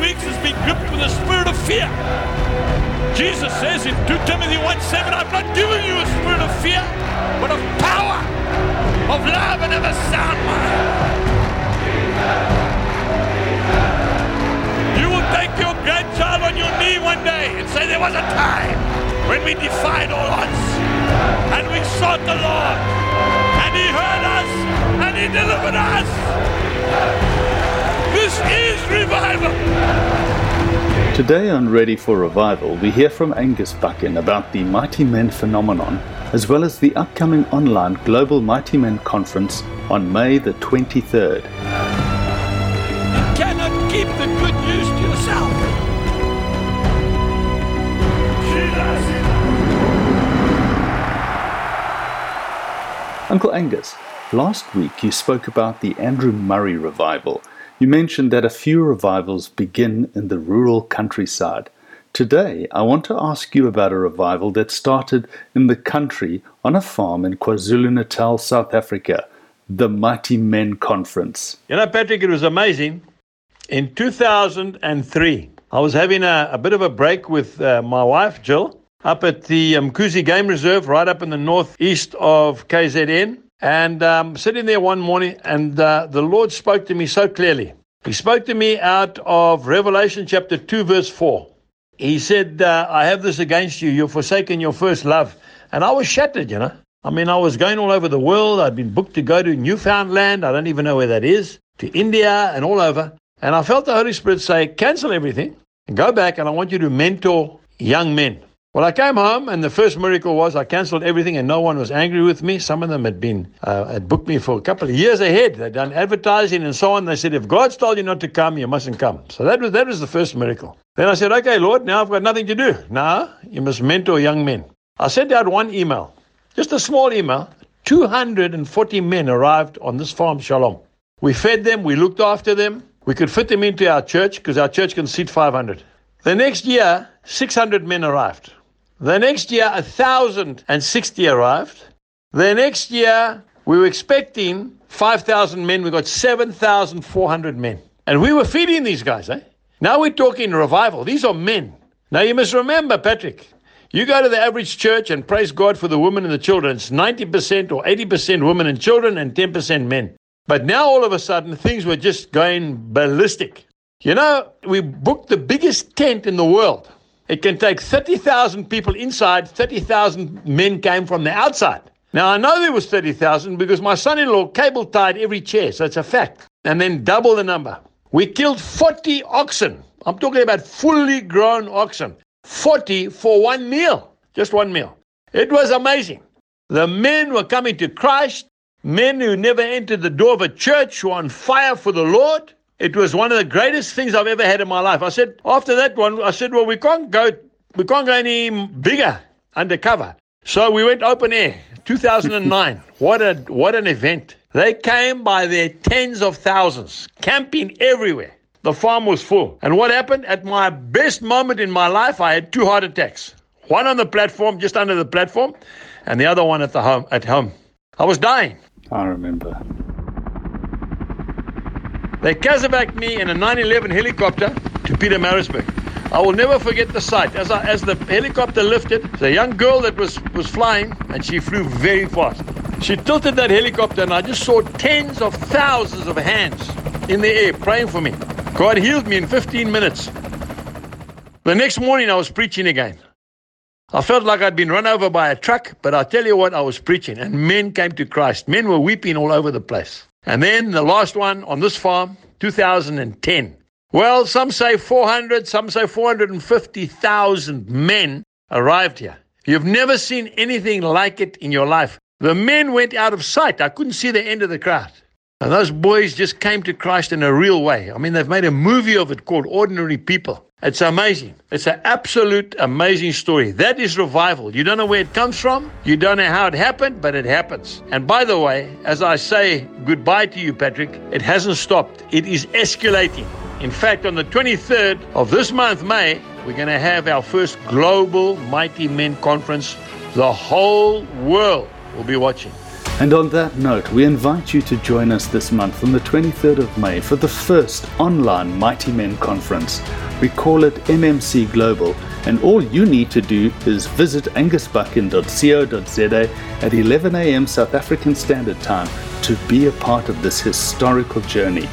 weeks has been gripped with a spirit of fear. Jesus says in 2 Timothy 1 7, I've not given you a spirit of fear, but of power, of love, and of a sound mind. You will take your grandchild on your knee one day and say, There was a time when we defied all odds and we sought the Lord, and He heard us and He delivered us. This is revival. Today on Ready for Revival, we hear from Angus Buchan about the Mighty Men phenomenon, as well as the upcoming online Global Mighty Men Conference on May the 23rd. You cannot keep the good news to yourself. Uncle Angus, last week you spoke about the Andrew Murray revival. You mentioned that a few revivals begin in the rural countryside. Today, I want to ask you about a revival that started in the country on a farm in KwaZulu Natal, South Africa, the Mighty Men Conference. You know, Patrick, it was amazing. In 2003, I was having a, a bit of a break with uh, my wife, Jill, up at the Mkuzi Game Reserve, right up in the northeast of KZN. And um, sitting there one morning, and uh, the Lord spoke to me so clearly. He spoke to me out of Revelation chapter 2, verse 4. He said, uh, I have this against you. You've forsaken your first love. And I was shattered, you know. I mean, I was going all over the world. I'd been booked to go to Newfoundland. I don't even know where that is, to India and all over. And I felt the Holy Spirit say, cancel everything and go back, and I want you to mentor young men. Well, I came home, and the first miracle was I cancelled everything, and no one was angry with me. Some of them had been uh, had booked me for a couple of years ahead. They'd done advertising and so on. They said, if God's told you not to come, you mustn't come. So that was that was the first miracle. Then I said, okay, Lord, now I've got nothing to do. Now you must mentor young men. I sent out one email, just a small email. 240 men arrived on this farm, Shalom. We fed them, we looked after them. We could fit them into our church because our church can seat 500. The next year, 600 men arrived. The next year, 1,060 arrived. The next year, we were expecting 5,000 men. We got 7,400 men. And we were feeding these guys, eh? Now we're talking revival. These are men. Now you must remember, Patrick, you go to the average church and praise God for the women and the children. It's 90% or 80% women and children and 10% men. But now all of a sudden, things were just going ballistic. You know, we booked the biggest tent in the world. It can take 30,000 people inside, 30,000 men came from the outside. Now, I know there was 30,000 because my son-in-law cable tied every chair, so it's a fact. And then double the number. We killed 40 oxen. I'm talking about fully grown oxen. 40 for one meal, just one meal. It was amazing. The men were coming to Christ, men who never entered the door of a church, were on fire for the Lord. It was one of the greatest things I've ever had in my life. I said, after that one, I said, well, we can't go, we can't go any bigger undercover. So we went open air, 2009. what a, what an event. They came by their tens of thousands, camping everywhere. The farm was full. And what happened? At my best moment in my life, I had two heart attacks. One on the platform, just under the platform, and the other one at the home at home. I was dying. I remember. They casevaced me in a 911 helicopter to Pietermaritzburg. I will never forget the sight. As, I, as the helicopter lifted, the young girl that was, was flying, and she flew very fast. She tilted that helicopter, and I just saw tens of thousands of hands in the air praying for me. God healed me in 15 minutes. The next morning, I was preaching again. I felt like I'd been run over by a truck, but I tell you what, I was preaching, and men came to Christ. Men were weeping all over the place. And then the last one on this farm, 2010. Well, some say 400, some say 450,000 men arrived here. You've never seen anything like it in your life. The men went out of sight. I couldn't see the end of the crowd. And those boys just came to Christ in a real way. I mean, they've made a movie of it called Ordinary People. It's amazing. It's an absolute amazing story. That is revival. You don't know where it comes from. You don't know how it happened, but it happens. And by the way, as I say goodbye to you, Patrick, it hasn't stopped. It is escalating. In fact, on the 23rd of this month, May, we're going to have our first global Mighty Men conference. The whole world will be watching. And on that note, we invite you to join us this month on the 23rd of May for the first online Mighty Men conference. We call it MMC Global, and all you need to do is visit angusbuchan.co.za at 11 a.m. South African Standard Time to be a part of this historical journey.